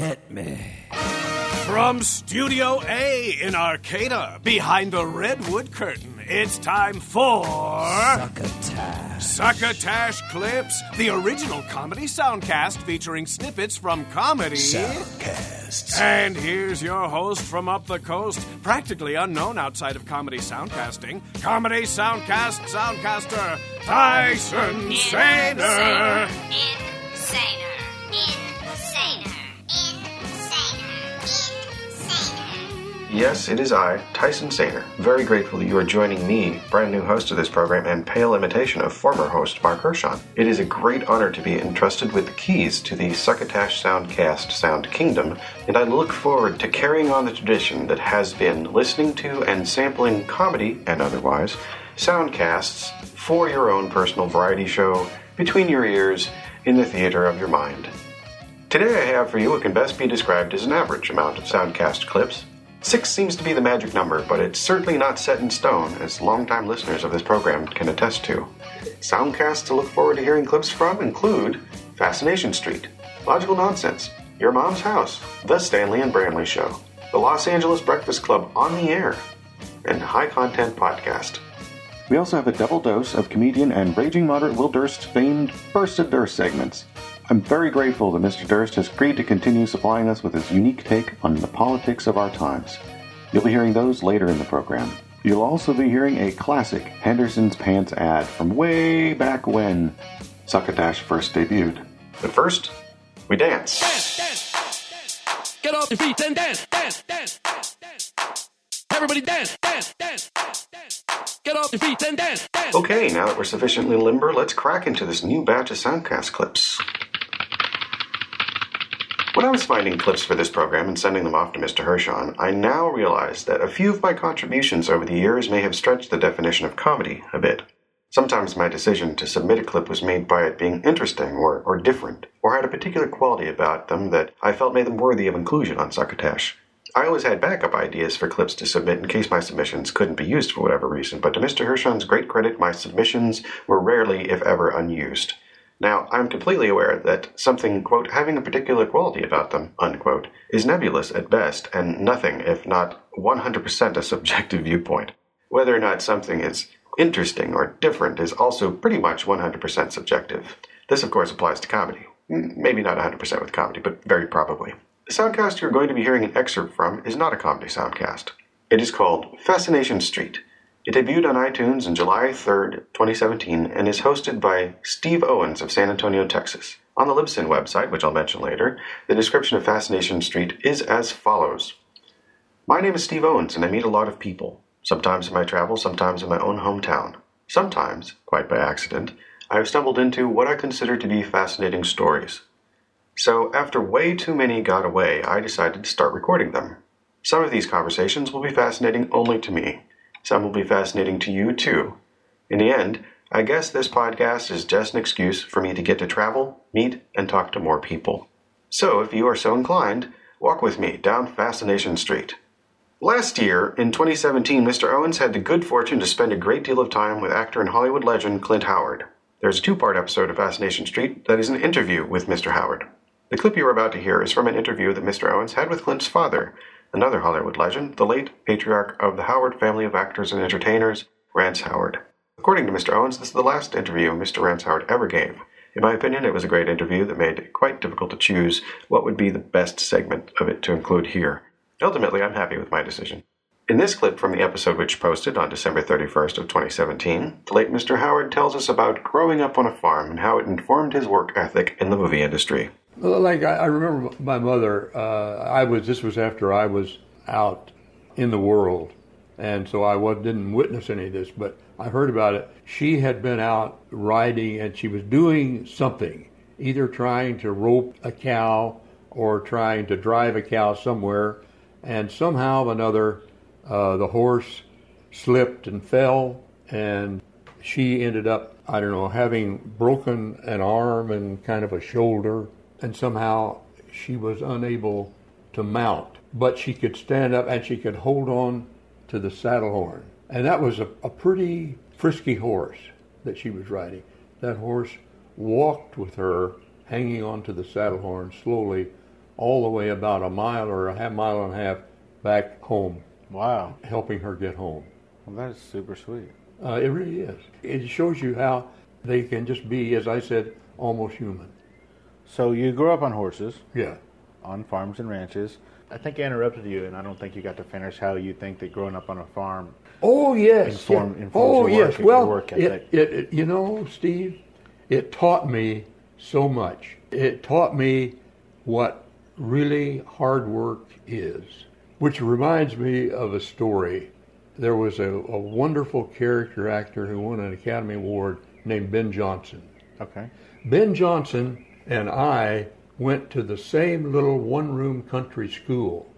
Hit me. From Studio A in Arcata, behind the redwood curtain, it's time for Succotash. Succotash Clips, the original comedy soundcast featuring snippets from comedy. Soundcasts. And here's your host from up the coast, practically unknown outside of comedy soundcasting, comedy soundcast soundcaster Tyson Sainer. Yes, it is I, Tyson Sainer. Very grateful that you are joining me, brand new host of this program and pale imitation of former host Mark Hershon. It is a great honor to be entrusted with the keys to the Succotash Soundcast Sound Kingdom, and I look forward to carrying on the tradition that has been listening to and sampling comedy and otherwise soundcasts for your own personal variety show between your ears in the theater of your mind. Today I have for you what can best be described as an average amount of soundcast clips. Six seems to be the magic number, but it's certainly not set in stone, as longtime listeners of this program can attest to. Soundcasts to look forward to hearing clips from include Fascination Street, Logical Nonsense, Your Mom's House, The Stanley and Bramley Show, The Los Angeles Breakfast Club on the Air, and High Content Podcast. We also have a double dose of comedian and raging moderate Will Durst's famed Burst of Durst segments. I'm very grateful that Mr. Durst has agreed to continue supplying us with his unique take on the politics of our times. You'll be hearing those later in the program. You'll also be hearing a classic Henderson's Pants ad from way back when Succotash first debuted. But first, we dance. dance, dance, dance. Get off your feet and dance, dance, dance, dance, dance. Everybody dance, dance, dance, dance, dance. Get off your feet and dance, dance. Okay, now that we're sufficiently limber, let's crack into this new batch of Soundcast clips. When I was finding clips for this program and sending them off to Mr. Hershon, I now realize that a few of my contributions over the years may have stretched the definition of comedy a bit. Sometimes my decision to submit a clip was made by it being interesting or, or different, or had a particular quality about them that I felt made them worthy of inclusion on Succotash. I always had backup ideas for clips to submit in case my submissions couldn't be used for whatever reason, but to Mr. Hershon's great credit, my submissions were rarely, if ever, unused. Now, I'm completely aware that something, quote, having a particular quality about them, unquote, is nebulous at best, and nothing, if not 100% a subjective viewpoint. Whether or not something is interesting or different is also pretty much 100% subjective. This, of course, applies to comedy. Maybe not 100% with comedy, but very probably. The soundcast you're going to be hearing an excerpt from is not a comedy soundcast. It is called Fascination Street. It debuted on iTunes on July 3rd, 2017, and is hosted by Steve Owens of San Antonio, Texas. On the Libsyn website, which I'll mention later, the description of Fascination Street is as follows My name is Steve Owens, and I meet a lot of people. Sometimes in my travels, sometimes in my own hometown. Sometimes, quite by accident, I have stumbled into what I consider to be fascinating stories. So, after way too many got away, I decided to start recording them. Some of these conversations will be fascinating only to me. Some will be fascinating to you, too. In the end, I guess this podcast is just an excuse for me to get to travel, meet, and talk to more people. So, if you are so inclined, walk with me down Fascination Street. Last year, in 2017, Mr. Owens had the good fortune to spend a great deal of time with actor and Hollywood legend Clint Howard. There's a two part episode of Fascination Street that is an interview with Mr. Howard. The clip you are about to hear is from an interview that Mr. Owens had with Clint's father, another Hollywood legend, the late patriarch of the Howard family of actors and entertainers, Rance Howard. According to Mr. Owens, this is the last interview Mr. Rance Howard ever gave. In my opinion, it was a great interview that made it quite difficult to choose what would be the best segment of it to include here. Ultimately, I'm happy with my decision. In this clip from the episode which posted on December 31st of 2017, the late Mr. Howard tells us about growing up on a farm and how it informed his work ethic in the movie industry. Like I, I remember my mother. Uh, I was. This was after I was out in the world, and so I was, didn't witness any of this, but I heard about it. She had been out riding, and she was doing something, either trying to rope a cow or trying to drive a cow somewhere, and somehow or another, uh, the horse slipped and fell, and she ended up, I don't know, having broken an arm and kind of a shoulder, and somehow she was unable to mount. But she could stand up and she could hold on to the saddle horn. And that was a, a pretty frisky horse that she was riding. That horse walked with her, hanging onto the saddle horn slowly all the way about a mile or a half mile and a half back home, Wow. helping her get home. Well, that is super sweet. Uh, it really is. It shows you how they can just be, as I said, almost human. So you grew up on horses, Yeah. on farms and ranches. I think I interrupted you, and I don't think you got to finish how you think that growing up on a farm. Oh yes. Inform- yeah. oh your yes. work- well, work it, it, it- you know, Steve, it taught me so much. It taught me what really hard work is, which reminds me of a story. There was a, a wonderful character actor who won an Academy Award named Ben Johnson. Okay. Ben Johnson and I went to the same little one room country school,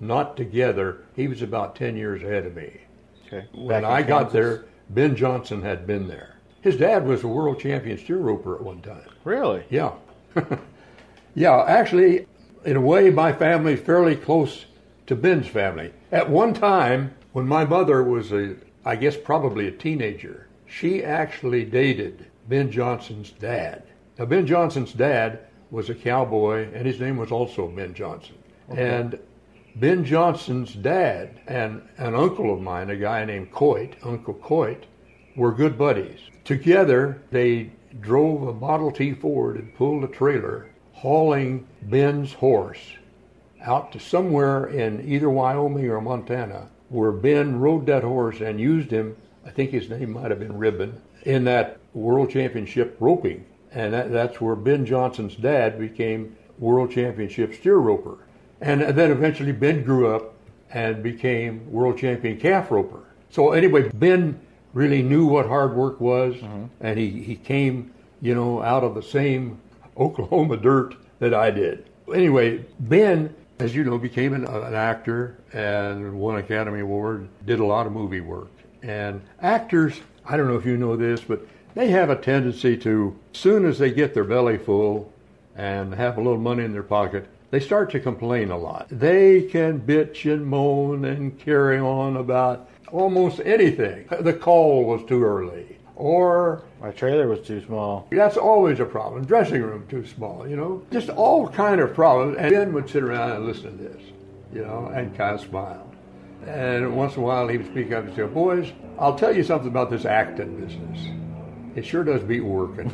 not together. He was about 10 years ahead of me. Okay. When I got there, Ben Johnson had been there. His dad was a world champion steer roper at one time. Really? Yeah. yeah, actually, in a way, my family's fairly close to Ben's family. At one time, when my mother was a, I guess probably a teenager, she actually dated Ben Johnson's dad. Now, Ben Johnson's dad was a cowboy, and his name was also Ben Johnson. And Ben Johnson's dad and an uncle of mine, a guy named Coit, Uncle Coit, were good buddies. Together, they drove a Model T Ford and pulled a trailer hauling Ben's horse out to somewhere in either Wyoming or Montana, where Ben rode that horse and used him. I think his name might have been Ribbon in that World Championship roping, and that, that's where Ben Johnson's dad became World Championship steer roper, and then eventually Ben grew up and became World Champion calf roper. So anyway, Ben really knew what hard work was, mm-hmm. and he, he came, you know, out of the same Oklahoma dirt that I did. Anyway, Ben, as you know, became an, an actor and won Academy Award, did a lot of movie work. And actors, I don't know if you know this, but they have a tendency to, soon as they get their belly full and have a little money in their pocket, they start to complain a lot. They can bitch and moan and carry on about almost anything. The call was too early, or My trailer was too small. that's always a problem. Dressing room too small, you know. Just all kind of problems. And Ben would sit around and listen to this, you know, and kind of smile. And once in a while he would speak up and say, "Boys, I'll tell you something about this acting business. It sure does beat working."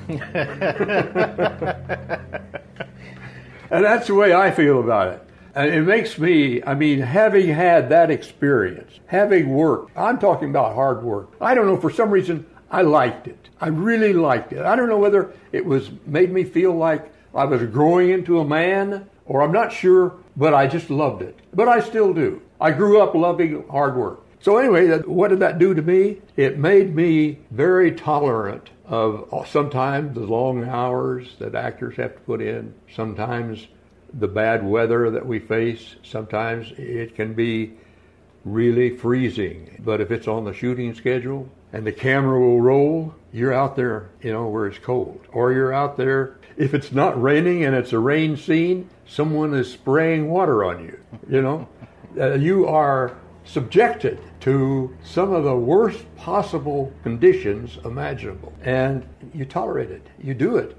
and that's the way I feel about it. And it makes me, I mean, having had that experience, having worked, I'm talking about hard work. I don't know, for some reason, I liked it. I really liked it. I don't know whether it was made me feel like I was growing into a man, or I'm not sure, but I just loved it. But I still do. I grew up loving hard work. So anyway, what did that do to me? It made me very tolerant of sometimes the long hours that actors have to put in, sometimes the bad weather that we face. Sometimes it can be really freezing. But if it's on the shooting schedule and the camera will roll, you're out there, you know, where it's cold. Or you're out there, if it's not raining and it's a rain scene, someone is spraying water on you, you know. Uh, you are subjected to some of the worst possible conditions imaginable. And you tolerate it. You do it.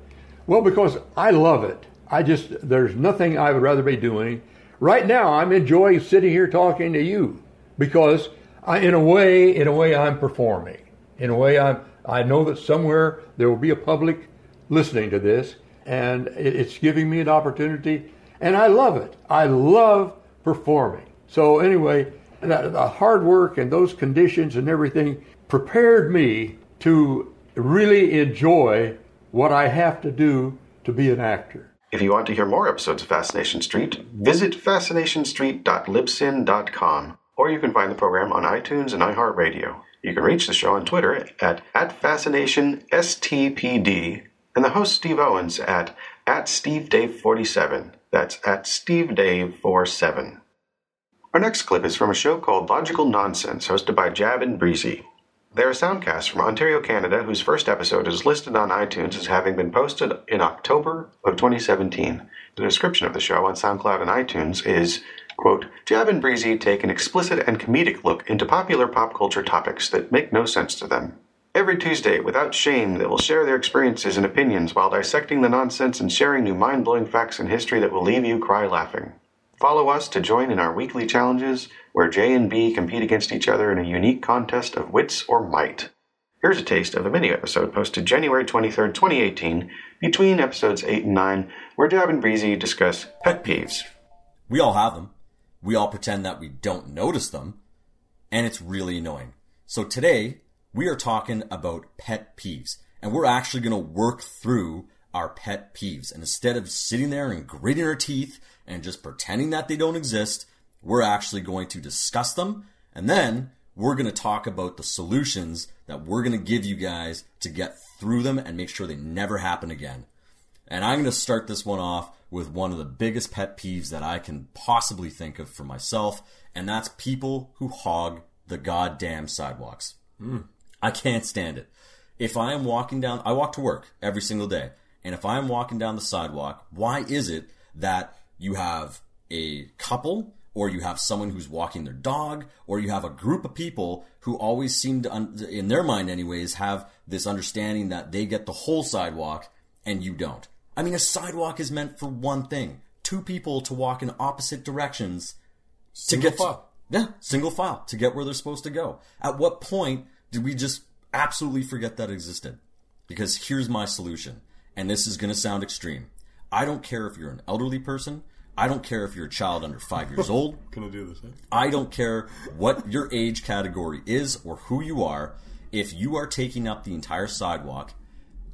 Well, because I love it. I just, there's nothing I would rather be doing. Right now, I'm enjoying sitting here talking to you because I, in a way, in a way, I'm performing. In a way, I'm, I know that somewhere there will be a public listening to this and it's giving me an opportunity and I love it. I love performing. So anyway, the, hard work and those conditions and everything prepared me to really enjoy what I have to do to be an actor. If you want to hear more episodes of Fascination Street, visit fascinationstreet.libsyn.com, or you can find the program on iTunes and iHeartRadio. You can reach the show on Twitter at, at FascinationSTPD, and the host Steve Owens at, at SteveDave47. That's at SteveDave47. Our next clip is from a show called Logical Nonsense, hosted by Jab and Breezy. They're a soundcast from Ontario, Canada, whose first episode is listed on iTunes as having been posted in October of 2017. The description of the show on SoundCloud and iTunes is, quote, Jab and Breezy take an explicit and comedic look into popular pop culture topics that make no sense to them. Every Tuesday, without shame, they will share their experiences and opinions while dissecting the nonsense and sharing new mind blowing facts in history that will leave you cry laughing. Follow us to join in our weekly challenges where J and B compete against each other in a unique contest of wits or might. Here's a taste of a mini episode posted January 23rd, 2018, between episodes 8 and 9, where Jab and Breezy discuss pet peeves. We all have them. We all pretend that we don't notice them, and it's really annoying. So today, we are talking about pet peeves, and we're actually going to work through our pet peeves. And instead of sitting there and gritting our teeth and just pretending that they don't exist, we're actually going to discuss them, and then we're going to talk about the solutions that we're going to give you guys to get through them and make sure they never happen again. And I'm going to start this one off with one of the biggest pet peeves that I can possibly think of for myself, and that's people who hog the goddamn sidewalks. Hmm. I can't stand it. If I am walking down, I walk to work every single day, and if I am walking down the sidewalk, why is it that you have a couple, or you have someone who's walking their dog, or you have a group of people who always seem to, in their mind anyways, have this understanding that they get the whole sidewalk and you don't? I mean, a sidewalk is meant for one thing two people to walk in opposite directions to get file. yeah, single file to get where they're supposed to go. At what point did we just absolutely forget that existed? Because here's my solution, and this is going to sound extreme. I don't care if you're an elderly person. I don't care if you're a child under five years old. Gonna do this. Eh? I don't care what your age category is or who you are. If you are taking up the entire sidewalk,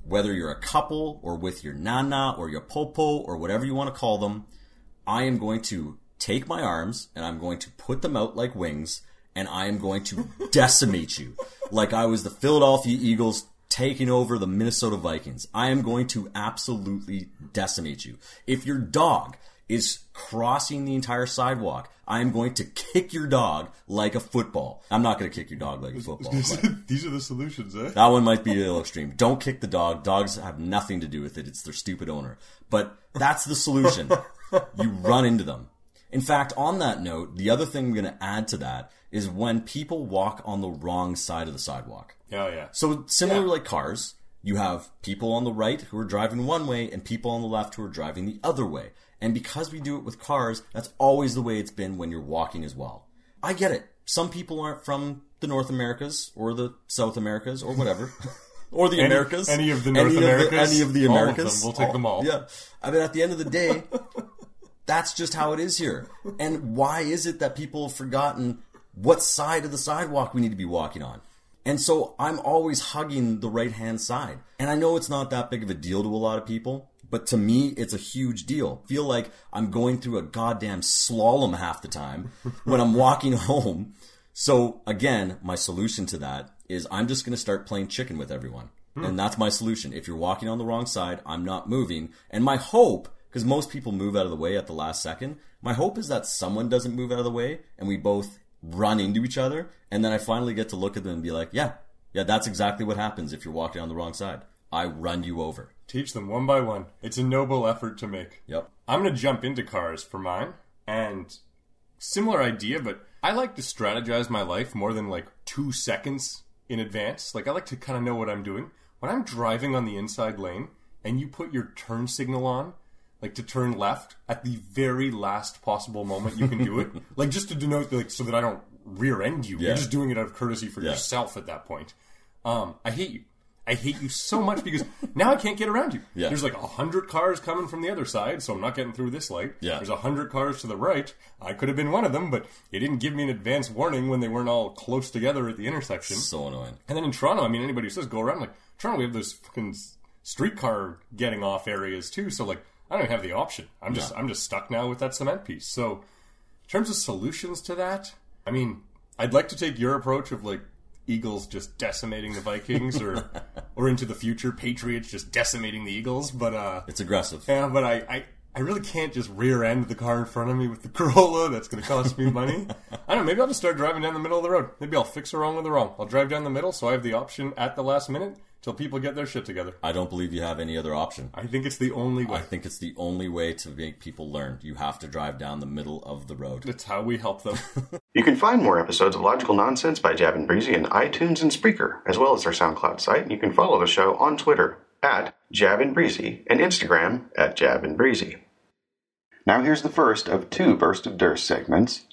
whether you're a couple or with your nana or your popo or whatever you want to call them, I am going to take my arms and I'm going to put them out like wings and I am going to decimate you like I was the Philadelphia Eagles taking over the Minnesota Vikings. I am going to absolutely decimate you. If your dog is crossing the entire sidewalk, I am going to kick your dog like a football. I'm not going to kick your dog like a football. These are the solutions, eh? that one might be a little extreme. Don't kick the dog. Dogs have nothing to do with it. It's their stupid owner. But that's the solution. you run into them. In fact, on that note, the other thing I'm going to add to that is when people walk on the wrong side of the sidewalk. Oh yeah. So similar like cars, you have people on the right who are driving one way and people on the left who are driving the other way. And because we do it with cars, that's always the way it's been when you're walking as well. I get it. Some people aren't from the North Americas or the South Americas or whatever. or the Any- Americas. any of the North Americas? any of the All of Americas. them. We'll take them all. Oh, yeah. I mean, at the end of the day, that's just how it is here. And why is it that people have forgotten what side of the sidewalk we need to be walking on? And so I'm always hugging the right hand side. And I know it's not that big of a deal to a lot of people, but to me, it's a huge deal. Feel like I'm going through a goddamn slalom half the time when I'm walking home. So again, my solution to that is I'm just going to start playing chicken with everyone. Hmm. And that's my solution. If you're walking on the wrong side, I'm not moving. And my hope, because most people move out of the way at the last second, my hope is that someone doesn't move out of the way and we both run into each other. And then I finally get to look at them and be like, yeah, yeah, that's exactly what happens if you're walking on the wrong side. I run you over. Teach them one by one. It's a noble effort to make. Yep. I'm gonna jump into cars for mine, and similar idea, but I like to strategize my life more than like two seconds in advance. Like I like to kind of know what I'm doing when I'm driving on the inside lane, and you put your turn signal on. Like to turn left at the very last possible moment you can do it, like just to denote, like, so that I don't rear end you. Yeah. You're just doing it out of courtesy for Yeah. yourself at that point. Um, I hate you. I hate you so much because now I can't get around you. Yeah. There's like a hundred cars coming from the other side, so I'm not getting through this light. Yeah. There's a hundred cars to the right. I could have been one of them, but it didn't give me an advance warning when they weren't all close together at the intersection. So annoying. And then in Toronto, I mean, anybody who says go around, like Toronto, we have those fucking streetcar getting off areas too. So like, I don't even have the option. I'm just, I'm just stuck now with that cement piece. So, in terms of solutions to that, I mean, I'd like to take your approach of like Eagles just decimating the Vikings, or, or into the future, Patriots just decimating the Eagles. But uh, It's aggressive. yeah, but I, I, I really can't just rear end the car in front of me with the Corolla. That's going to cost me money. I don't know. Maybe I'll just start driving down the middle of the road. Maybe I'll fix her wrong with the wrong. I'll drive down the middle so I have the option at the last minute till people get their shit together. I don't believe you have any other option. I think it's the only way. I think it's the only way to make people learn. You have to drive down the middle of the road. That's how we help them. You can find more episodes of Logical Nonsense by Jab and Breezy in iTunes and Spreaker, as well as our SoundCloud site. You can follow the show on Twitter at Jab and Breezy and Instagram at Jab and Breezy. Now here's the first of two Burst of Durst segments.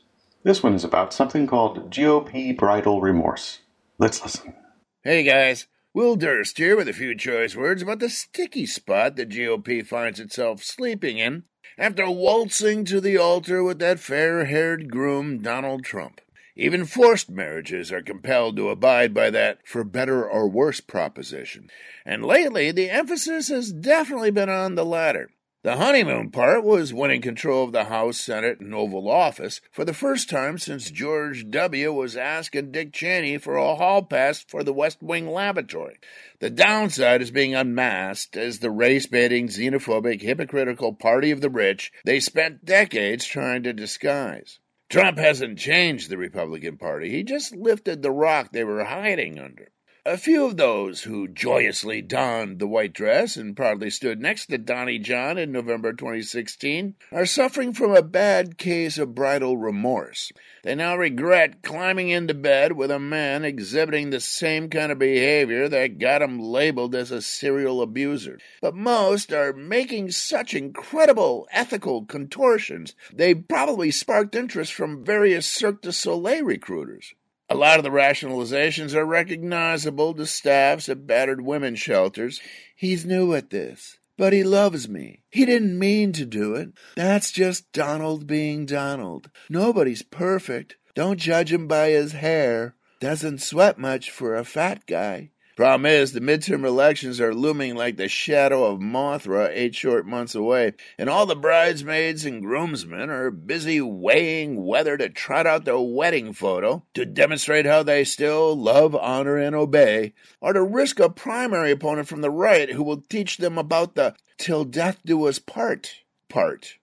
This one is about something called GOP bridal remorse. Let's listen. Hey guys, Will Durst here with a few choice words about the sticky spot the GOP finds itself sleeping in after waltzing to the altar with that fair haired groom, Donald Trump. Even forced marriages are compelled to abide by that for better or worse proposition. And lately, the emphasis has definitely been on the latter. The honeymoon part was winning control of the House, Senate, and Oval Office for the first time since George W. was asking Dick Cheney for a hall pass for the West Wing Laboratory. The downside is being unmasked as the race baiting, xenophobic, hypocritical party of the rich they spent decades trying to disguise. Trump hasn't changed the Republican Party, he just lifted the rock they were hiding under. A few of those who joyously donned the white dress and proudly stood next to Donnie John in November 2016 are suffering from a bad case of bridal remorse. They now regret climbing into bed with a man exhibiting the same kind of behavior that got him labeled as a serial abuser. But most are making such incredible ethical contortions, they probably sparked interest from various Cirque du Soleil recruiters. A lot of the rationalizations are recognizable to staffs at battered women's shelters. He's new at this, but he loves me. He didn't mean to do it. That's just Donald being Donald. Nobody's perfect. Don't judge him by his hair. Doesn't sweat much for a fat guy. Problem is, the midterm elections are looming like the shadow of Mothra eight short months away, and all the bridesmaids and groomsmen are busy weighing whether to trot out their wedding photo to demonstrate how they still love, honor, and obey, or to risk a primary opponent from the right who will teach them about the till death do us part part.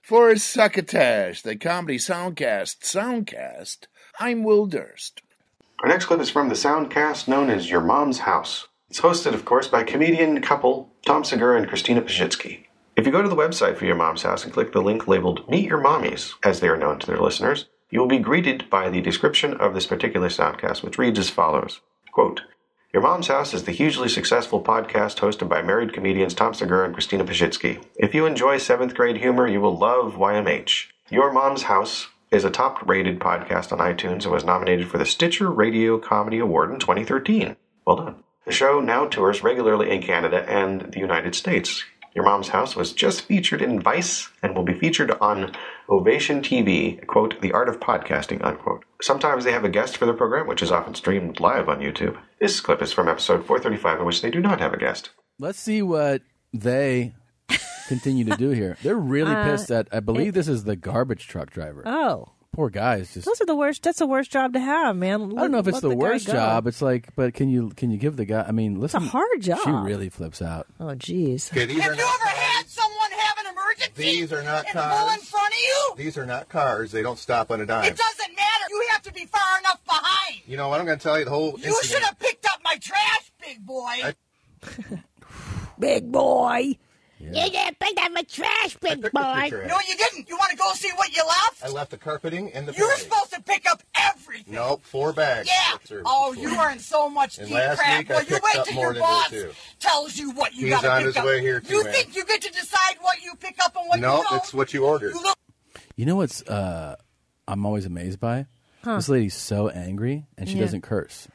For Succotash, the comedy soundcast soundcast, I'm Will Durst. Our next clip is from the soundcast known as Your Mom's House. It's hosted, of course, by comedian couple Tom Segura and Christina Pazsitzky. If you go to the website for Your Mom's House and click the link labeled Meet Your Mommies, as they are known to their listeners, you will be greeted by the description of this particular soundcast, which reads as follows Quote, Your Mom's House is the hugely successful podcast hosted by married comedians Tom Segura and Christina Pazsitzky. If you enjoy seventh grade humor, you will love YMH. Your Mom's House is a top rated podcast on iTunes and was nominated for the Stitcher Radio Comedy Award in 2013. Well done. The show now tours regularly in Canada and the United States. Your Mom's House was just featured in Vice and will be featured on Ovation TV, quote, The Art of Podcasting, unquote. Sometimes they have a guest for the program, which is often streamed live on YouTube. This clip is from episode 435, in which they do not have a guest. Let's see what they continue to do here. They're really Uh, pissed at. I believe it- this is the garbage truck driver. Oh, Poor guy is just. those are the worst. That's the worst job to have, man. I don't know if it's the, worst job. It's like, but can you can you give the guy? I mean, listen, It's a hard job. She really flips out. Oh, jeez. Okay, these are Have you ever had someone have an emergency? These are not and cars. pull in front of you? These are not cars. They don't stop on a dime. It doesn't matter. You have to be far enough behind. You know what? I'm going to tell you the whole You incident. should have picked up my trash, big boy. Big boy. You didn't pick up my trash, big boy. trash. No, you didn't. You want to go see what you left? I left the carpeting in the You're bag. supposed to pick up everything. Nope, four bags. Yeah. Oh, you four. are in so much And deep last crap. week I well, you picked wait till your boss tells you what you He's gotta on pick his up. way here, too, You man. think you get to decide what you pick up and what Nope, you don't? No, it's what you ordered. You look You know what's uh, I'm always amazed by? Huh. This lady's so angry and she Yeah. doesn't curse.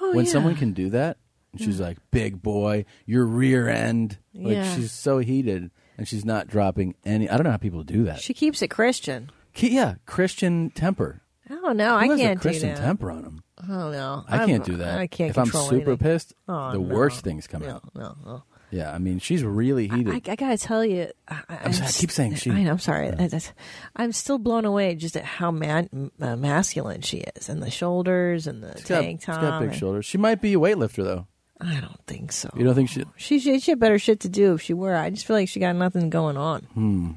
Oh, when yeah. someone can do that, and she's like, "Big boy, your rear end," like Yeah. she's so heated and she's not dropping any. I don't know how people do that. She keeps it Christian. Ki- yeah, Christian temper. I don't know. Who I has can't a Christian do that. temper on them. I don't know. I I'm- can't do that. I can't If I'm control super anything. pissed, Oh, the no. worst things come no, out. No, no. Yeah, I mean, she's really heated. I, I gotta tell you, I, I'm sorry, I keep saying she. I know, I'm sorry. I, that's- I'm still blown away just at how man, uh, masculine she is, and the shoulders and the she's got, tank she's top. got big and- shoulders. She might be a weightlifter though. I don't think so. You don't think she? She, she she had better shit to do if she were. I just feel like she got nothing going on. Hmm.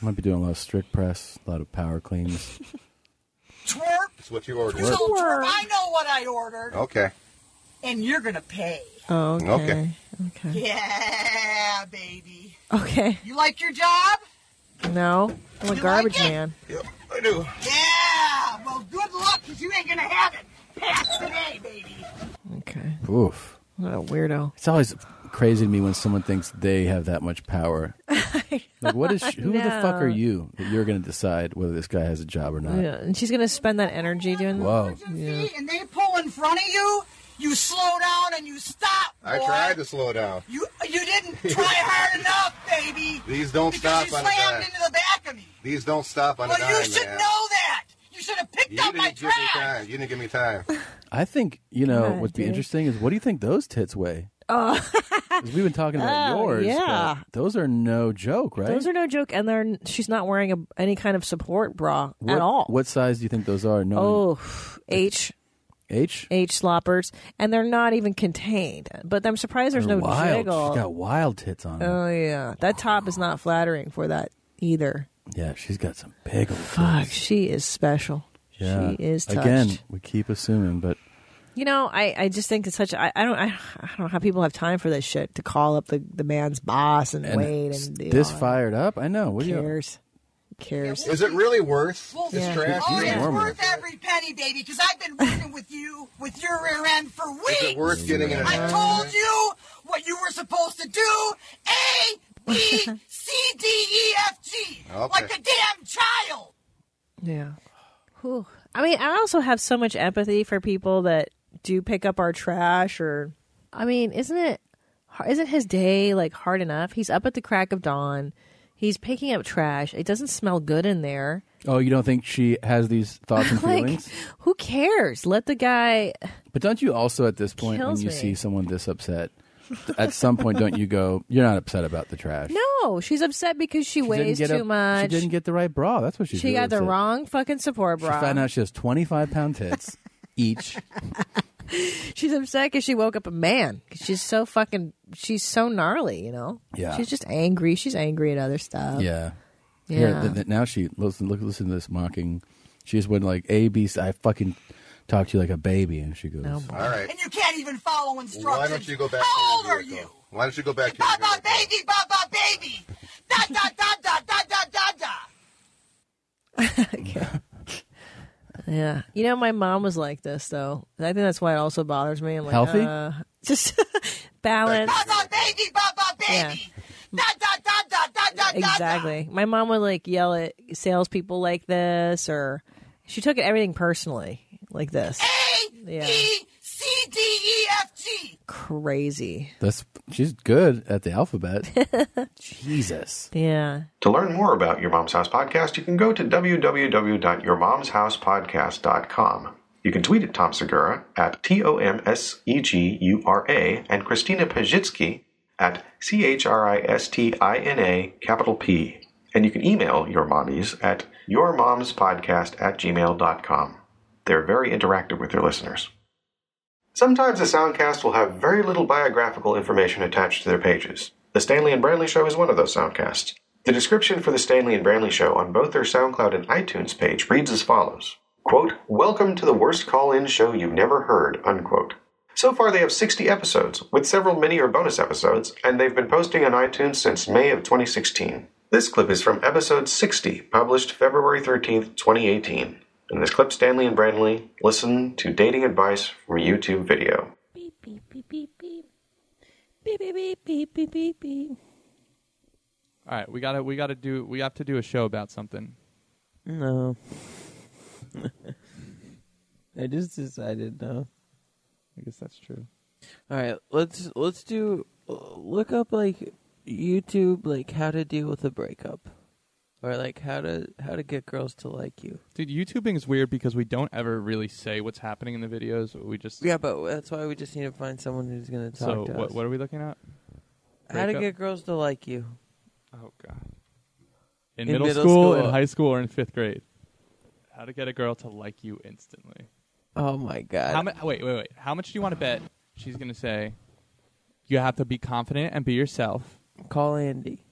Might be doing a lot of strict press, a lot of power cleans. twerp. It's what you ordered. You don't twerp. I know what I ordered. Okay. and you're gonna pay. Oh, okay. Okay. Okay. Yeah, baby. Okay. You like your job? No, I'm a You garbage like it? man. I do. Yeah. Well, good luck, cause you ain't gonna have it. Pass today, baby. Okay. Oof. What a weirdo. It's always crazy to me when someone thinks they have that much power. like, what is? Who the fuck are you that you're going to decide whether this guy has a job or not? Yeah, and she's gonna spend that energy doing. Whoa. Yeah. And they pull in front of you. You slow down and you stop. I boy. tried to slow down. You you didn't try hard enough, baby. These don't because stop you on a slammed dime. into the back of me. These don't stop on well, a dime, Well, you should man. know that. You should have picked You up my didn't give me trash. time. You didn't give me time. I think you know God, what'd be dude. interesting is what do you think those tits weigh? Oh, 'Cause we've been talking about Oh, yours. but yeah. those are no joke, right? those are no joke, and they're she's not wearing a, any kind of support bra what, at all. What size do you think those are? No, Oh, H H. H sloppers, and they're not even contained. But I'm surprised there's They're no wild. jiggle. She's got wild tits on. her. Oh yeah, that top is not flattering for that either. Yeah, she's got some big old. Fuck, tits. she is special. Yeah. She is touched. Again, we keep assuming, but You know, I, I just think it's such. I, I don't I, I don't know how people have time for this shit to call up the, the man's boss and, and wait and this all that. fired up. I know. What Who do you? cares? Who cares? Is it really worth Well, this Yeah. trash? Oh, it's normal. worth every penny, baby, because I've been working with you with your rear end for weeks. Is it worth getting in an I told you what you were supposed to do. A, B, C, D, F, G. Okay. Like a damn child. Yeah. Whew. I mean, I also have so much empathy for people that do pick up our trash or I mean, isn't it isn't his day like hard enough? He's up at the crack of dawn. He's picking up trash. It doesn't smell good in there. Oh, you don't think she has these thoughts and Like, feelings? who cares? Let the guy But don't you also, at this point, when you me. see someone this upset, at some point, don't you go, "You're not upset about the trash"? No, she's upset because she, She weighs too a- much. She didn't get the right bra. That's what she's. She really got the upset. wrong fucking support She bra. found out she has 25 pound tits each. She's upset because she woke up a man. She's so fucking. She's so gnarly, you know. Yeah. She's just angry. She's angry at other stuff. Yeah. Yeah. Here, th- th- now she listen. Look, listen to this mocking. She just went like A B. C- I fucking talk to you like a baby, and she goes. Oh, All right. And you can't even follow instructions. Why don't you go back? How old are vehicle? you? Why don't you go back to your Baba vehicle? baby, baba baby. Da da da da da da da da. Yeah. You know, my mom was like this though. I think that's why it also bothers me. I'm like, Healthy? uh, just balance. Baba baby, baba Yeah. baby. Da da da da da da da. Exactly. My mom would like yell at salespeople like this, or she took it everything personally, like this. A Yeah. B C D E F G. Crazy. That's she's good at the alphabet. Jesus. Yeah. To learn more about Your Mom's House Podcast, you can go to www.yourmomshousepodcast.com. You can tweet at Tom Segura at T O M S E G U R A and Christina Pazsitzky at C H R I S T I N A capital P. And you can email your mommies at yourmomspodcast at gmail.com. They're very interactive with their listeners. Sometimes a soundcast will have very little biographical information attached to their pages. The Stanley and Branley Show is one of those soundcasts. The description for the Stanley and Branley Show on both their SoundCloud and iTunes page reads as follows quote, Welcome to the worst call in show you've never heard, unquote. So far, they have 60 episodes, with several mini or bonus episodes, and they've been posting on iTunes since May of 2016. This clip is from episode 60, published February 13th, 2018. In this clip, Stanley and Branley listen to dating advice from a YouTube video. Beep beep beep beep beep. Beep beep beep beep beep beep beep. All right, we gotta we gotta do we have to do a show about something. No. I just decided no. I guess that's true. All right, let's let's do look up like YouTube like how to deal with a breakup. Or like how to how to get girls to like you. Dude, YouTubing is weird because we don't ever really say what's happening in the videos. We just Yeah, but that's why we just need to find someone who's going to talk So to what us. what are we looking at? how to Breakup? get girls to like you. Oh god. In, In middle, middle school, school. in high school, or in fifth grade. How to get a girl to like you instantly. Oh my god. How mu- oh, wait, wait, wait. How much do you want to bet she's gonna say you have to be confident and be yourself? Call Andy.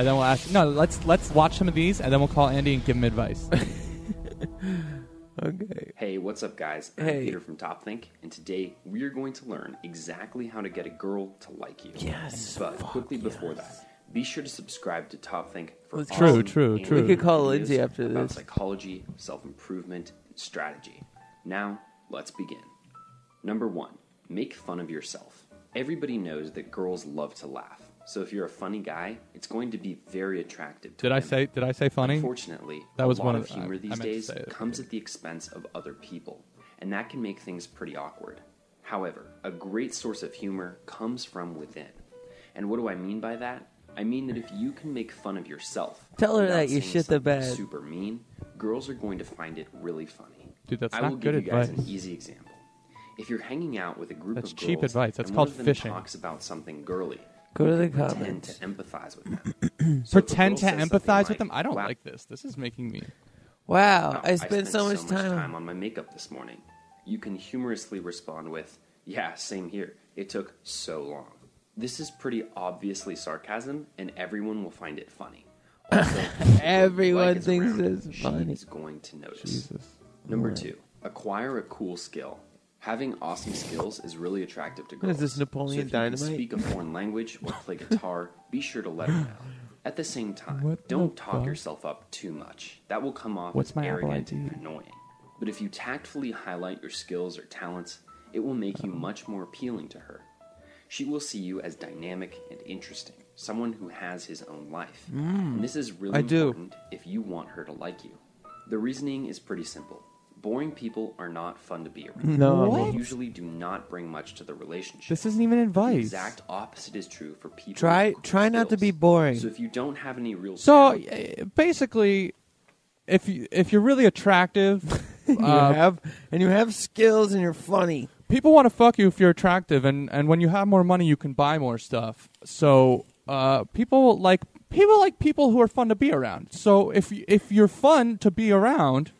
And then we'll ask no, let's let's watch some of these and then we'll call Andy and give him advice. okay. Hey, Hey, what's up, guys? I'm Hey. Peter from Top Think, and today we are going to learn exactly how to get a girl to like you. Yes, But quickly before that, be sure to subscribe to Top Think for Let's True, true, true. We could call videos Lindsay after about this. psychology, self improvement, and strategy. Now, let's begin. Number one, make fun of yourself. Everybody knows that girls love to laugh. So if you're a funny guy, it's going to be very attractive to Did I say? Did I say funny? Unfortunately, that a was lot one of of humor I- I these meant to days comes at the expense of other people, and that can make things pretty awkward. However, a great source of humor comes from within. And what do I mean by that? I mean that if you can make fun of yourself, Tell her that you saying shit the something bed. Super mean. Girls are going to find it really funny. Dude, that's I not will good give you guys advice. an easy example. If you're hanging out with a group That's of cheap girls advice. That's and called one of them fishing. talks about something girly, Go to the can pretend comments. to empathize with them. So if Pretend girl to says something empathize like, with them. I don't "Wow, like this. This is making me. Wow, Wow, I spent so much time. time on my makeup this morning. You can humorously respond with, Yeah, same here. It took so long. This is pretty obviously sarcasm, and everyone will find it funny. Also, Everyone like thinks around, it's she funny. is going to notice. Jesus. Number Right. two, acquire a cool skill. Having awesome skills is really attractive to girls. is this, so Napoleon can Dynamite? speak a foreign language or play guitar, be sure to let her know. At the same time, What don't talk fuck? yourself up too much. That will come off What's as my arrogant and annoying. But if you tactfully highlight your skills or talents, it will make you much more appealing to her. She will see you as dynamic and interesting, someone who has his own life. Mm, and this is really important if you want her to like you. The reasoning is pretty simple. Boring people are not fun to be around. No. What? They usually do not bring much to the relationship. This isn't even advice. The exact opposite is true for people. Try with cool try not to skills. be boring. So if you don't have any real So uh, basically, if you if you're really attractive, you uh, have and you have skills and you're funny. people want to fuck you if you're attractive, and and when you have more money, you can buy more stuff. So uh, people like people like people who are fun to be around. So if y- if you're fun to be around,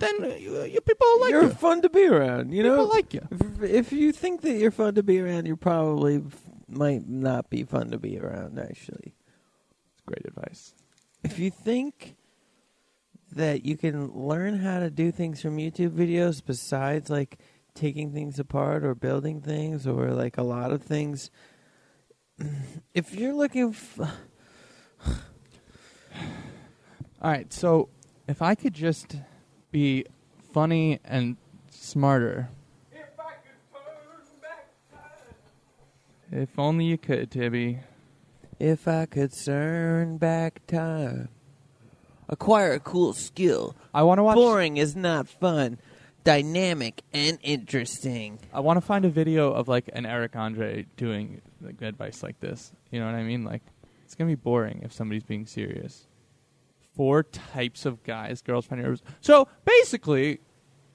then uh, you, uh, you people like you're you. fun to be around. You know. People know, like you. If, if you think that you're fun to be around, you probably f- might not be fun to be around. Actually, it's Great advice. if you think that you can learn how to do things from YouTube videos besides like taking things apart or building things or like a lot of things, if you're looking, f- All right, so if I could just be funny and smarter. If only you could, Tibby. if I could turn back time, acquire a cool skill. I want to watch. Boring is not fun. Dynamic and interesting. I want to find a video of like an Eric Andre doing like advice like this. You know what I mean? Like it's gonna be boring if somebody's being serious. Four types of guys girls nervous. So basically,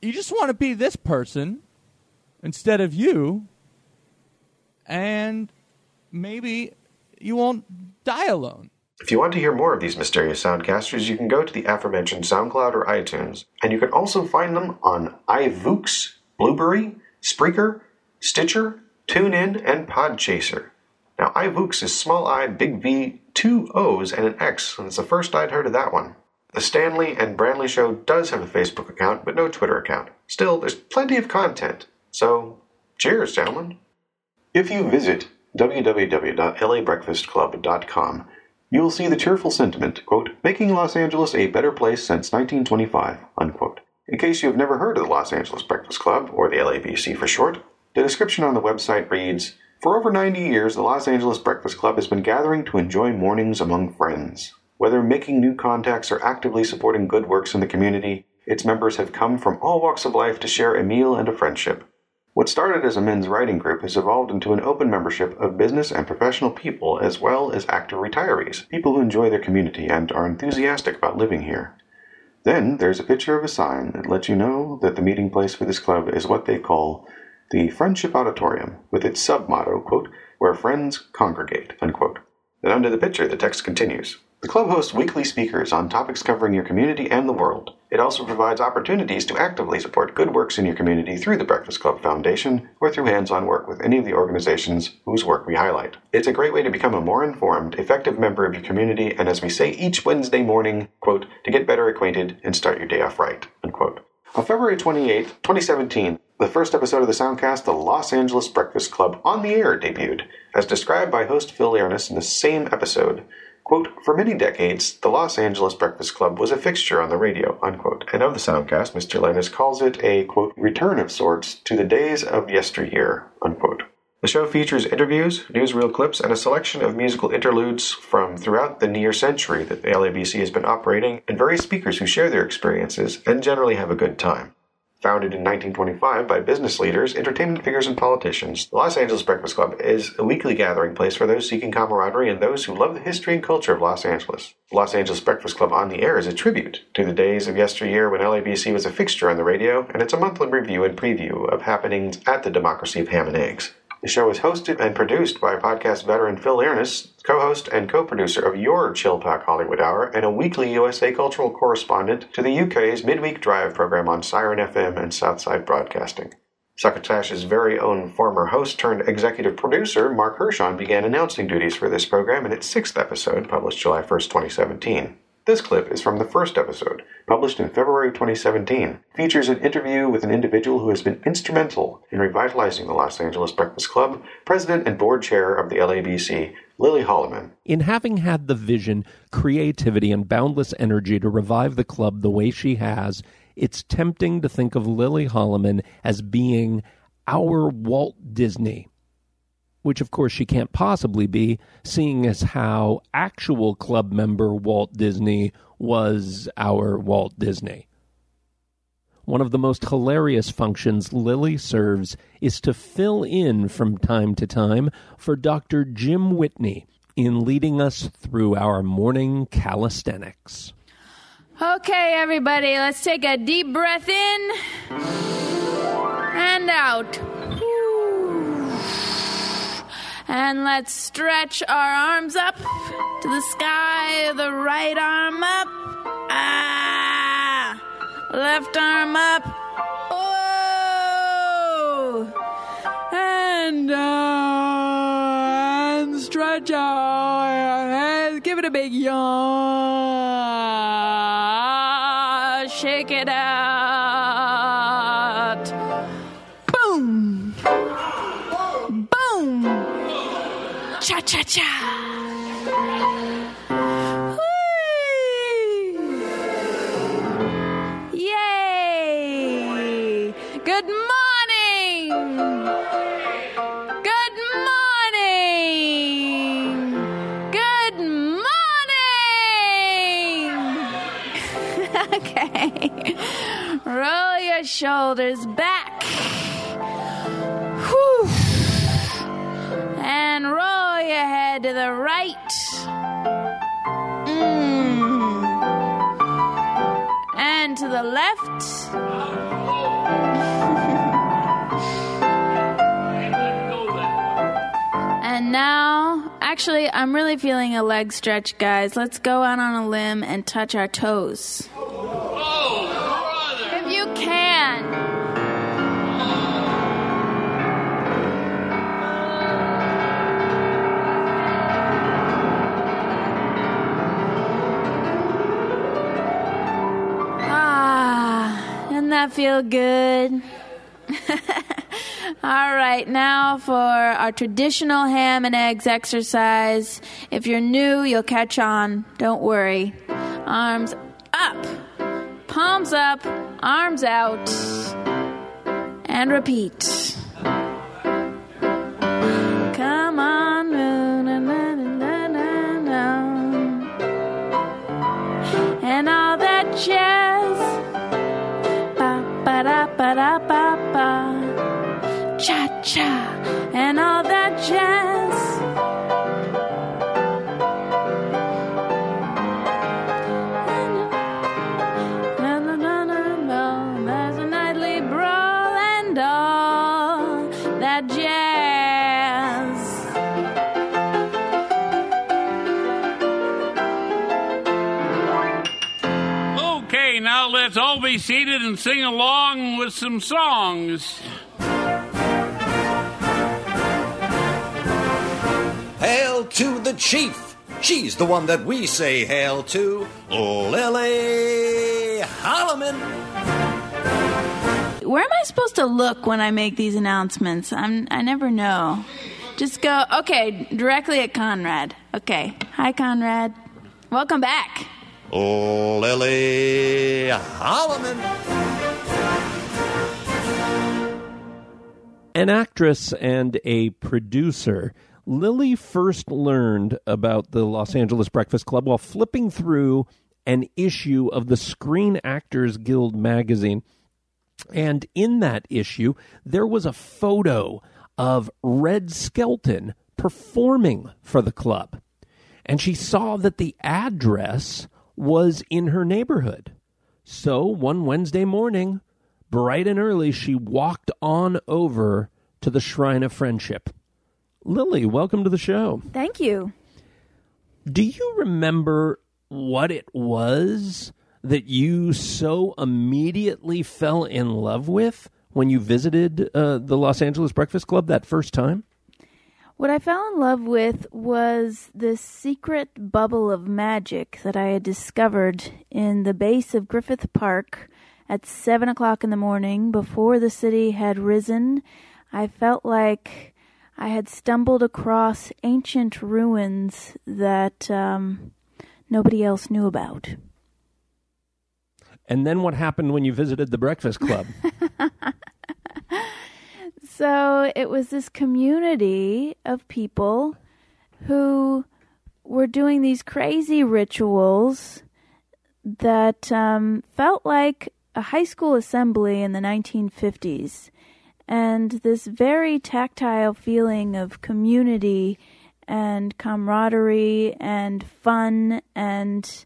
you just want to be this person instead of you, and maybe you won't die alone. If you want to hear more of these mysterious soundcasters, you can go to the aforementioned SoundCloud or iTunes, and you can also find them on iVoox, Blubrry, Spreaker, Stitcher, TuneIn, and Podchaser. IVoox is small I, big V, two O's, and an X, and it's the first I'd heard of that one. The Stanley and Branley Show does have a Facebook account, but no Twitter account. Still, there's plenty of content. So, cheers, gentlemen. If you visit www.labreakfastclub.com, you will see the cheerful sentiment, quote, making Los Angeles a better place since 1925, unquote. In case you have never heard of the Los Angeles Breakfast Club, or the LABC for short, the description on the website reads, For over 90 years, the Los Angeles Breakfast Club has been gathering to enjoy mornings among friends. Whether making new contacts or actively supporting good works in the community, its members have come from all walks of life to share a meal and a friendship. What started as a men's writing group has evolved into an open membership of business and professional people as well as active retirees, people who enjoy their community and are enthusiastic about living here. Then there's a picture of a sign that lets you know that the meeting place for this club is what they call the Friendship Auditorium, with its sub motto, where friends congregate, unquote. Then under the picture, the text continues. The club hosts weekly speakers on topics covering your community and the world. It also provides opportunities to actively support good works in your community through the Breakfast Club Foundation or through hands on work with any of the organizations whose work we highlight. It's a great way to become a more informed, effective member of your community, and as we say each Wednesday morning, quote, to get better acquainted and start your day off right, unquote. On February 28, 2017, the first episode of the Soundcast, The Los Angeles Breakfast Club on the Air, debuted. As described by host Phil Learness in the same episode, quote, For many decades, the Los Angeles Breakfast Club was a fixture on the radio, unquote. And of the Soundcast, Mr. Learness calls it a, quote, return of sorts to the days of yesteryear, unquote. The show features interviews, newsreel clips, and a selection of musical interludes from throughout the near century that the LABC has been operating, and various speakers who share their experiences and generally have a good time. Founded in 1925 by business leaders, entertainment figures, and politicians, the Los Angeles Breakfast Club is a weekly gathering place for those seeking camaraderie and those who love the history and culture of Los Angeles. The Los Angeles Breakfast Club on the Air is a tribute to the days of yesteryear when LABC was a fixture on the radio, and it's a monthly review and preview of happenings at the Democracy of Ham and Eggs. The show is hosted and produced by podcast veteran Phil Earnest, co-host and co-producer of your Chill Pack Hollywood Hour, and a weekly USA cultural correspondent to the UK's midweek drive program on Siren FM and Southside Broadcasting. Succotash's very own former host turned executive producer, Mark Hershon, began announcing duties for this program in its sixth episode, published July 1st, 2017. This clip is from the first episode, published in February 2017. Features an interview with an individual who has been instrumental in revitalizing the Los Angeles Breakfast Club, president and board chair of the LABC, Lily Holleman. In having had the vision, creativity, and boundless energy to revive the club the way she has, it's tempting to think of Lily Holleman as being our Walt Disney which of course she can't possibly be, seeing as how actual club member Walt Disney was our Walt Disney. One of the most hilarious functions Lily serves is to fill in from time to time for Dr. Jim Whitney in leading us through our morning calisthenics. Okay, everybody, let's take a deep breath in and out. And let's stretch our arms up to the sky. The right arm up. Ah. Left arm up. Oh. And down. Stretch our hands. Give it a big yawn. Cha cha. Yay! Good morning! Good morning! Good morning! okay. Roll your shoulders back. To the right. Mm. And to the left. And now, actually, I'm really feeling a leg stretch, guys. Let's go out on a limb and touch our toes. If you can. That feel good? All right, now for our traditional ham and eggs exercise. If you're new, you'll catch on. Don't worry. Arms up, palms up, arms out, and repeat. Da da ba ba cha cha, and all that jazz. Okay, now let's all be seated and sing along with some songs. Hail to the chief! She's the one that we say hail to, Lily Holleman. Where am I supposed to look when I make these announcements? I'm I never know. Just go, okay, directly at Conrad. Okay. Hi Conrad. Welcome back. Lily Holleman. An actress and a producer, Lily first learned about the Los Angeles Breakfast Club while flipping through an issue of the Screen Actors Guild magazine. And in that issue, there was a photo of Red Skelton performing for the club. And she saw that the address was in her neighborhood. So one Wednesday morning, bright and early, she walked on over to the Shrine of Friendship. Lily, welcome to the show. Thank you. Do you remember what it was that you so immediately fell in love with when you visited uh, the Los Angeles Breakfast Club that first time? What I fell in love with was this secret bubble of magic that I had discovered in the base of Griffith Park at seven o'clock in the morning before the city had risen. I felt like I had stumbled across ancient ruins that um, nobody else knew about. And then what happened when you visited the Breakfast Club? So it was this community of people who were doing these crazy rituals that um, felt like a high school assembly in the 1950s. And this very tactile feeling of community and camaraderie and fun and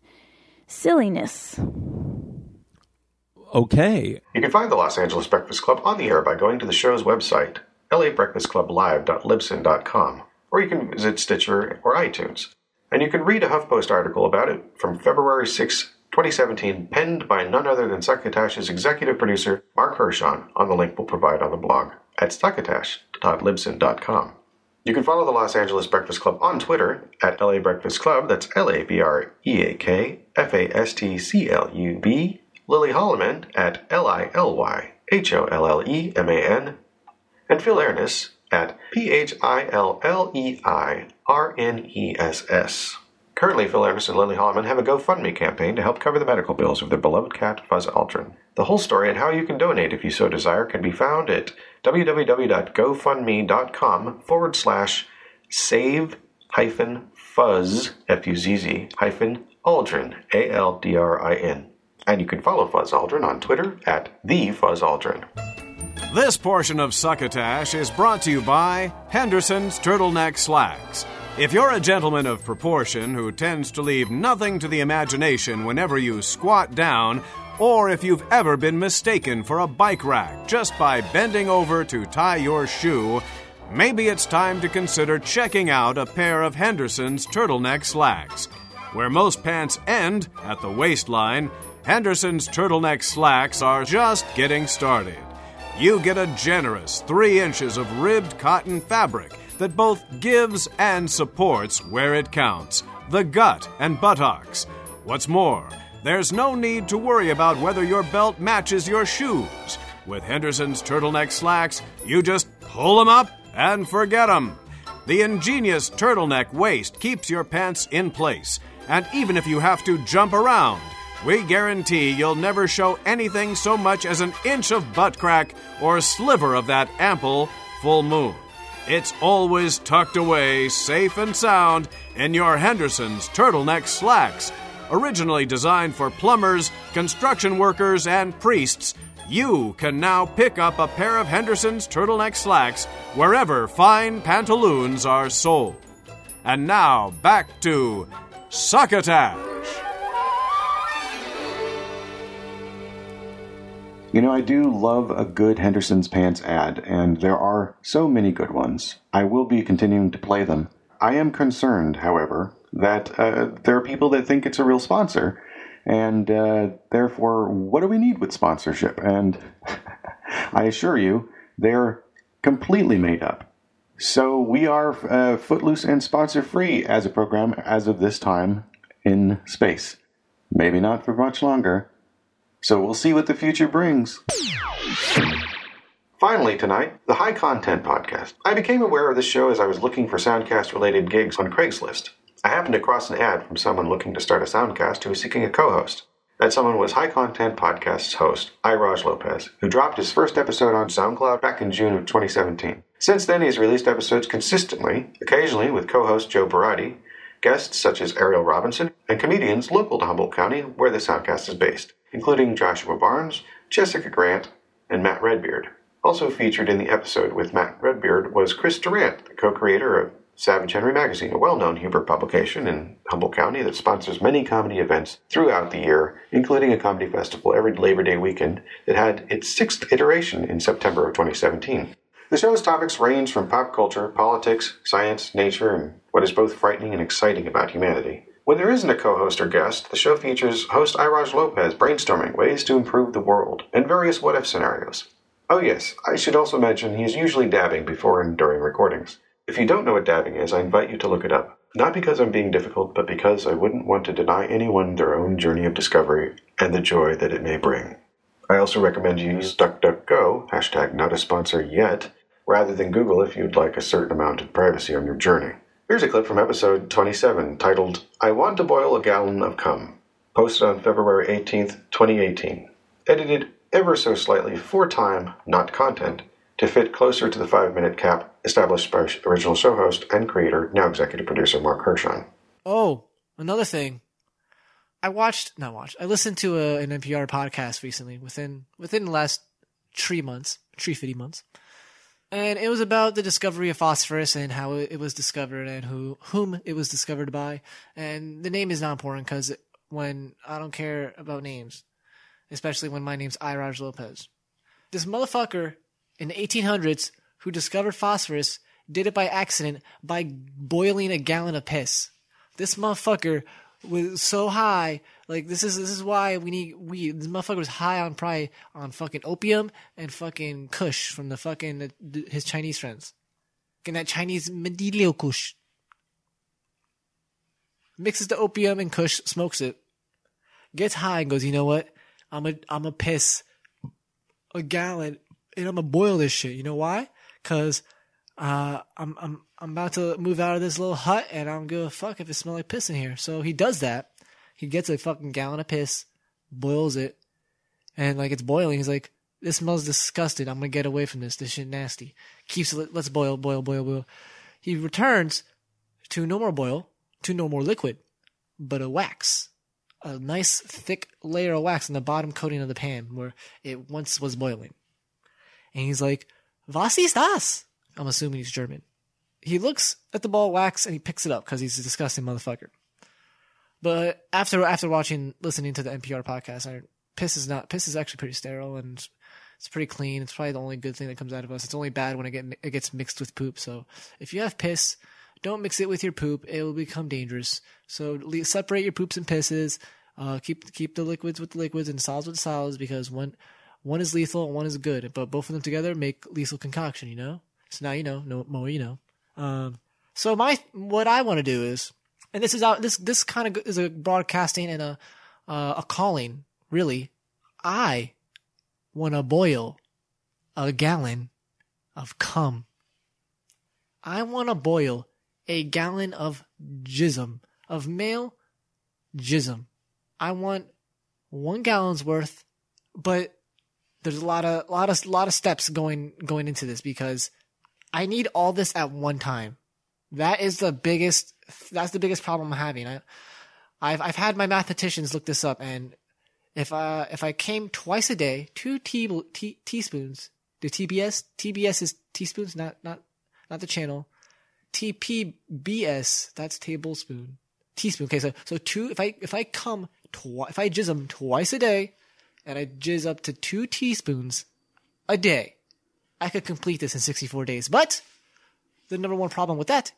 silliness. Okay. You can find the Los Angeles Breakfast Club on the air by going to the show's website, labreakfastclublive.libsyn.com, or you can visit Stitcher or iTunes. And you can read a HuffPost article about it from February 6, 2017, penned by none other than Succotash's executive producer, Mark Hershon, on the link we'll provide on the blog at succotash.libsyn.com. You can follow the Los Angeles Breakfast Club on Twitter at LA Breakfast Club, that's L A B R E A K F A S T C L U B, Lily Holleman at L I L Y H O L L E M A N, and Phil Ernest at P H I L L E I R N E S S. Currently, Phil Ernest and Lily Holleman have a GoFundMe campaign to help cover the medical bills of their beloved cat, Fuzz Aldrin. The whole story and how you can donate if you so desire can be found at www.gofundme.com forward slash save hyphen fuzz, F U Z Z, hyphen Aldrin, A L D R I N. And you can follow Fuzz Aldrin on Twitter at the Fuzz Aldrin. This portion of Succotash is brought to you by Henderson's Turtleneck Slacks. If you're a gentleman of proportion who tends to leave nothing to the imagination whenever you squat down, or if you've ever been mistaken for a bike rack just by bending over to tie your shoe, maybe it's time to consider checking out a pair of Henderson's turtleneck slacks. Where most pants end at the waistline, Henderson's turtleneck slacks are just getting started. You get a generous three inches of ribbed cotton fabric that both gives and supports where it counts the gut and buttocks. What's more, there's no need to worry about whether your belt matches your shoes. With Henderson's turtleneck slacks, you just pull them up and forget them. The ingenious turtleneck waist keeps your pants in place, and even if you have to jump around, we guarantee you'll never show anything so much as an inch of butt crack or a sliver of that ample full moon. It's always tucked away, safe and sound, in your Henderson's turtleneck slacks. Originally designed for plumbers, construction workers, and priests, you can now pick up a pair of Henderson's turtleneck slacks wherever fine pantaloons are sold. And now back to Succotash. You know, I do love a good Henderson's Pants ad, and there are so many good ones. I will be continuing to play them. I am concerned, however, that uh, there are people that think it's a real sponsor, and uh, therefore, what do we need with sponsorship? And I assure you, they're completely made up. So we are uh, footloose and sponsor free as a program as of this time in space. Maybe not for much longer. So we'll see what the future brings. Finally, tonight, the High Content Podcast. I became aware of this show as I was looking for Soundcast related gigs on Craigslist. I happened across an ad from someone looking to start a Soundcast who was seeking a co host. That someone was High Content Podcast's host, Iraj Lopez, who dropped his first episode on SoundCloud back in June of 2017. Since then, he has released episodes consistently, occasionally with co host Joe Barati, guests such as Ariel Robinson, and comedians local to Humboldt County, where the Soundcast is based, including Joshua Barnes, Jessica Grant, and Matt Redbeard. Also featured in the episode with Matt Redbeard was Chris Durant, the co creator of Savage Henry Magazine, a well known humor publication in Humboldt County that sponsors many comedy events throughout the year, including a comedy festival every Labor Day weekend that had its sixth iteration in September of 2017. The show's topics range from pop culture, politics, science, nature, and what is both frightening and exciting about humanity. When there isn't a co host or guest, the show features host Iraj Lopez brainstorming ways to improve the world and various what if scenarios. Oh, yes, I should also mention he is usually dabbing before and during recordings. If you don't know what dabbing is, I invite you to look it up. Not because I'm being difficult, but because I wouldn't want to deny anyone their own journey of discovery and the joy that it may bring. I also recommend you use DuckDuckGo, hashtag not a sponsor yet, rather than Google if you'd like a certain amount of privacy on your journey. Here's a clip from episode 27 titled, I Want to Boil a Gallon of Cum, posted on February 18th, 2018. Edited ever so slightly for time, not content, to fit closer to the five minute cap established by original show host and creator, now executive producer Mark Hershon. Oh, another thing. I watched, not watched, I listened to a, an NPR podcast recently within within the last three months, three fifty months, and it was about the discovery of phosphorus and how it, was discovered and who whom it was discovered by. And the name is not important because when I don't care about names, especially when my name's Iraj Lopez. This motherfucker in the 1800s who discovered phosphorus did it by accident by boiling a gallon of piss. This motherfucker was so high. Like this is this is why we need we. This motherfucker was high on probably on fucking opium and fucking Kush from the fucking his Chinese friends. Getting that Chinese Medilio Kush. Mixes the opium and Kush, smokes it, gets high and goes, you know what? I'm a I'm a piss a gallon and I'm gonna boil this shit. You know why? Cause uh, I'm I'm I'm about to move out of this little hut and I'm gonna fuck if it smells like piss in here. So he does that. He gets a fucking gallon of piss, boils it, and like it's boiling. He's like, "This smells disgusting. I'm gonna get away from this. This shit nasty." Keeps it. Let's boil, boil, boil, boil. He returns to no more boil, to no more liquid, but a wax, a nice thick layer of wax in the bottom coating of the pan where it once was boiling. And he's like, "Was ist das?" I'm assuming he's German. He looks at the ball of wax and he picks it up because he's a disgusting motherfucker. But after after watching listening to the NPR podcast, piss is not piss is actually pretty sterile and it's pretty clean. It's probably the only good thing that comes out of us. It's only bad when it get it gets mixed with poop. So if you have piss, don't mix it with your poop. It will become dangerous. So separate your poops and pisses. Uh, keep keep the liquids with the liquids and solids with solids because one one is lethal and one is good. But both of them together make lethal concoction. You know. So now you know. No more you know. Um, so my what I want to do is, and this is out. This this kind of is a broadcasting and a uh, a calling. Really, I want to boil a gallon of cum. I want to boil a gallon of jism of male jism. I want one gallon's worth, but there's a lot of lot of lot of steps going going into this because I need all this at one time. That is the biggest. That's the biggest problem I'm having. I, I've I've had my mathematicians look this up, and if uh if I came twice a day, two tea, tea, teaspoons. The TBS TBS is teaspoons, not not not the channel. TPBS that's tablespoon. Teaspoon. Okay, so so two. If I if I come twi- if I jizz them twice a day, and I jizz up to two teaspoons a day, I could complete this in 64 days. But the number one problem with that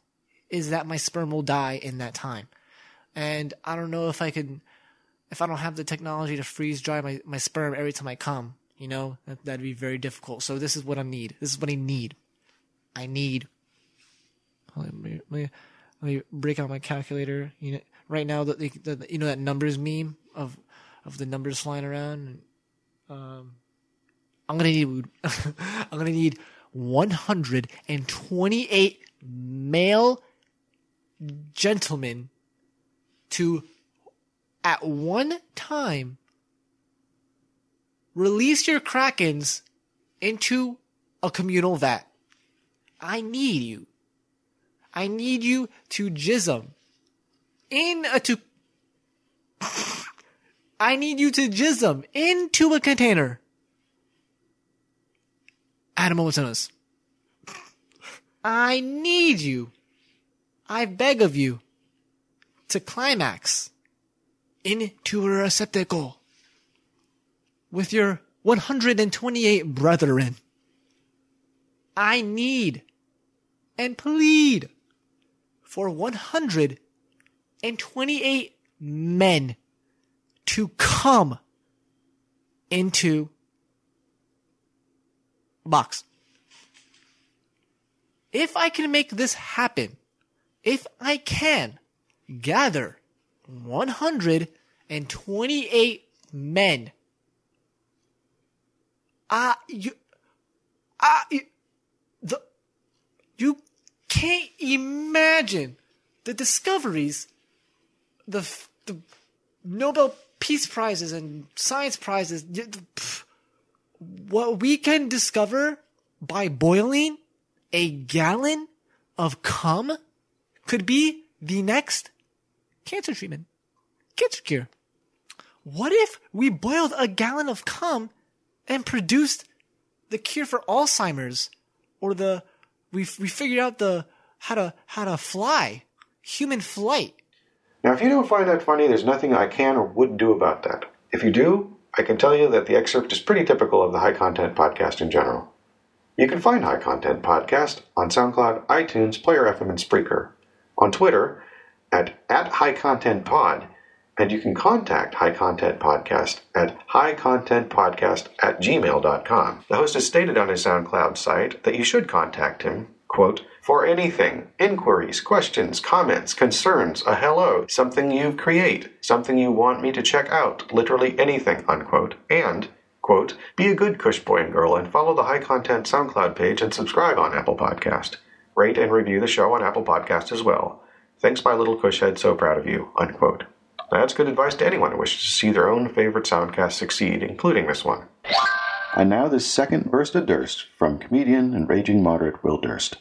is that my sperm will die in that time. And I don't know if I could, if I don't have the technology to freeze dry my, my sperm every time I come, you know, that, that'd be very difficult. So this is what I need. This is what I need. I need. Let me, let me, let me break out my calculator. You know, right now, the, the, the you know that numbers meme of of the numbers flying around. Um, I'm gonna need. I'm gonna need 128 male gentlemen to, at one time, release your krakens into a communal vat. I need you. I need you to jizz 'em in a to. I need you to jizz 'em into a container. At a. I need you. I beg of you to climax into a receptacle with your 128 brethren. I need and plead for 128 men to come into box. If I can make this happen, if I can gather 128 men, ah, you, you, the, you can't imagine the discoveries, the, the Nobel Peace Prizes and Science Prizes, what we can discover by boiling a gallon of cum could be the next cancer treatment, cancer cure. What if we boiled a gallon of cum and produced the cure for Alzheimer's or the we we figured out the how to how to fly human flight Now, if you don't find that funny, there's nothing I can or would do about that. If you do, I can tell you that the excerpt is pretty typical of the High Content Podcast in general. You can find High Content Podcast on SoundCloud, iTunes, Player FM, and Spreaker, on Twitter at, at High Content Pod, and you can contact High Content Podcast at highcontentpodcast at gmail.com. The host has stated on his SoundCloud site that you should contact him, quote, for anything, inquiries, questions, comments, concerns, a hello, something you create, something you want me to check out, literally anything, unquote, and, quote, be a good Kush boy and girl and follow the High Content SoundCloud page and subscribe on Apple Podcast. Rate and review the show on Apple Podcast as well. Thanks, my little Kushhead, so proud of you, unquote. That's good advice to anyone who wishes to see their own favorite soundcast succeed, including this one. And now this second burst of Durst from comedian and raging moderate Will Durst.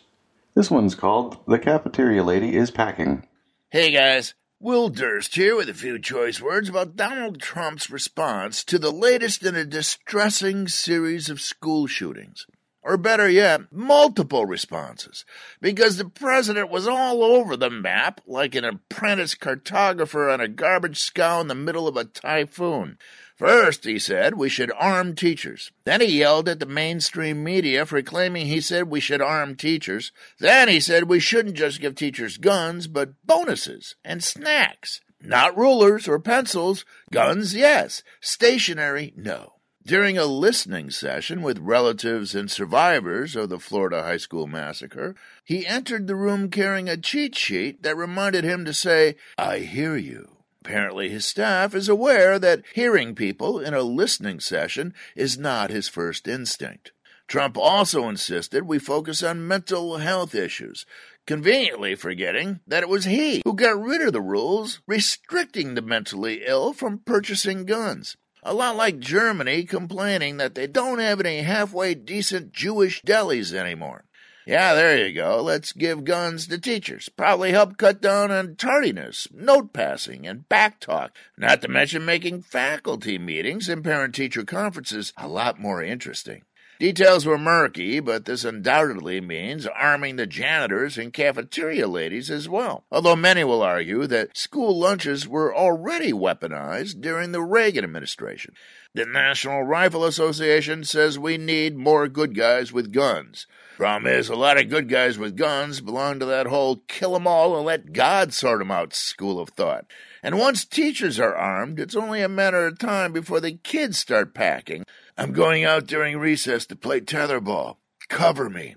This one's called The Cafeteria Lady is Packing. Hey guys, Will Durst here with a few choice words about Donald Trump's response to the latest in a distressing series of school shootings. Or better yet, multiple responses. Because the president was all over the map like an apprentice cartographer on a garbage scow in the middle of a typhoon. First, he said we should arm teachers. Then he yelled at the mainstream media for claiming he said we should arm teachers. Then he said we shouldn't just give teachers guns, but bonuses and snacks. Not rulers or pencils. Guns, yes. Stationery, no. During a listening session with relatives and survivors of the Florida high school massacre, he entered the room carrying a cheat sheet that reminded him to say, I hear you. Apparently, his staff is aware that hearing people in a listening session is not his first instinct. Trump also insisted we focus on mental health issues, conveniently forgetting that it was he who got rid of the rules restricting the mentally ill from purchasing guns. A lot like Germany complaining that they don't have any halfway decent Jewish delis anymore. Yeah, there you go. Let's give guns to teachers. Probably help cut down on tardiness, note passing, and back talk. Not to mention making faculty meetings and parent teacher conferences a lot more interesting. Details were murky, but this undoubtedly means arming the janitors and cafeteria ladies as well. Although many will argue that school lunches were already weaponized during the Reagan administration. The National Rifle Association says we need more good guys with guns. Problem is, a lot of good guys with guns belong to that whole kill 'em all and let God sort 'em out school of thought. And once teachers are armed, it's only a matter of time before the kids start packing. I'm going out during recess to play tetherball. Cover me.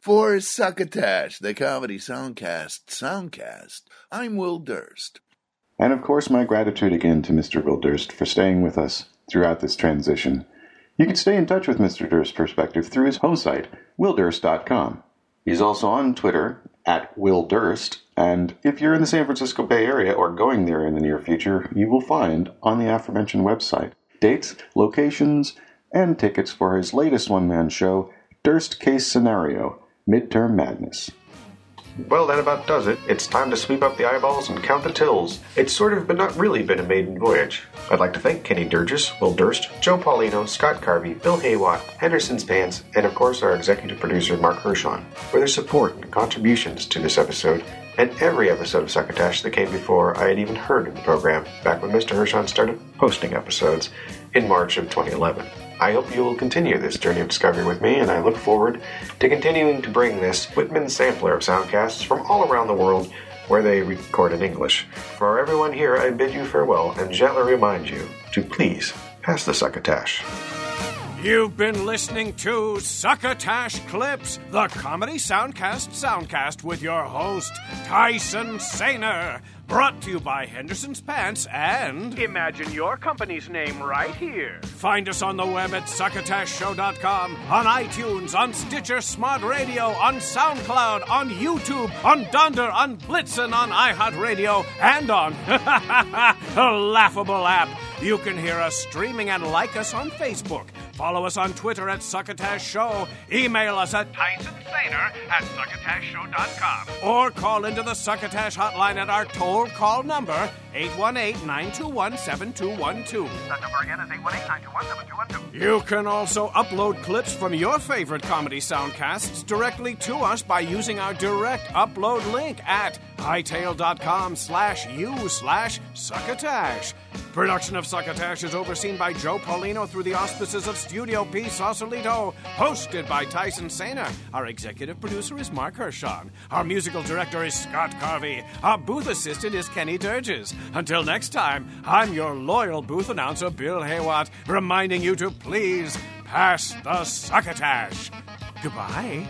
For Succotash, the comedy soundcast soundcast, I'm Will Durst. And of course, my gratitude again to Mr. Will Durst for staying with us throughout this transition. You can stay in touch with Mr. Durst's perspective through his home site, willdurst.com. He's also on Twitter at Will Durst, and if you're in the San Francisco Bay Area or going there in the near future, you will find on the aforementioned website dates, locations, and tickets for his latest one man show, Durst Case Scenario Midterm Madness. Well, that about does it. It's time to sweep up the eyeballs and count the tills. It's sort of but not really been a maiden voyage. I'd like to thank Kenny Durgis, Will Durst, Joe Paulino, Scott Carvey, Bill Haywatt, Henderson's Pants, and of course our executive producer Mark Hershon for their support and contributions to this episode and every episode of Succotash that came before I had even heard of the program back when Mr. Hershon started posting episodes in March of 2011. I hope you will continue this journey of discovery with me, and I look forward to continuing to bring this Whitman sampler of soundcasts from all around the world where they record in English. For everyone here, I bid you farewell and gently remind you to please pass the succotash. You've been listening to Succotash Clips, the comedy soundcast soundcast with your host, Tyson Sainer. Brought to you by Henderson's Pants and. Imagine your company's name right here. Find us on the web at succotashshow.com, on iTunes, on Stitcher Smart Radio, on SoundCloud, on YouTube, on Dunder, on Blitzen, on iHeartRadio, and on a laughable app. You can hear us streaming and like us on Facebook. Follow us on Twitter at Succotash Show. Email us at Tyson Sainer at succotashshow.com. or call into the Succotash hotline at our toll call number 818-921-7212. That number again is 818-921-7212. You can also upload clips from your favorite comedy soundcasts directly to us by using our direct upload link at hightail.com slash u slash succotash. Production of Succotash is overseen by Joe Paulino through the auspices of Studio P Sausalito, hosted by Tyson Sainer. Our executive producer is Mark Hershon. Our musical director is Scott Carvey. Our booth assistant is Kenny Durges. Until next time, I'm your loyal booth announcer, Bill Haywatt, reminding you to please pass the succotash. Goodbye.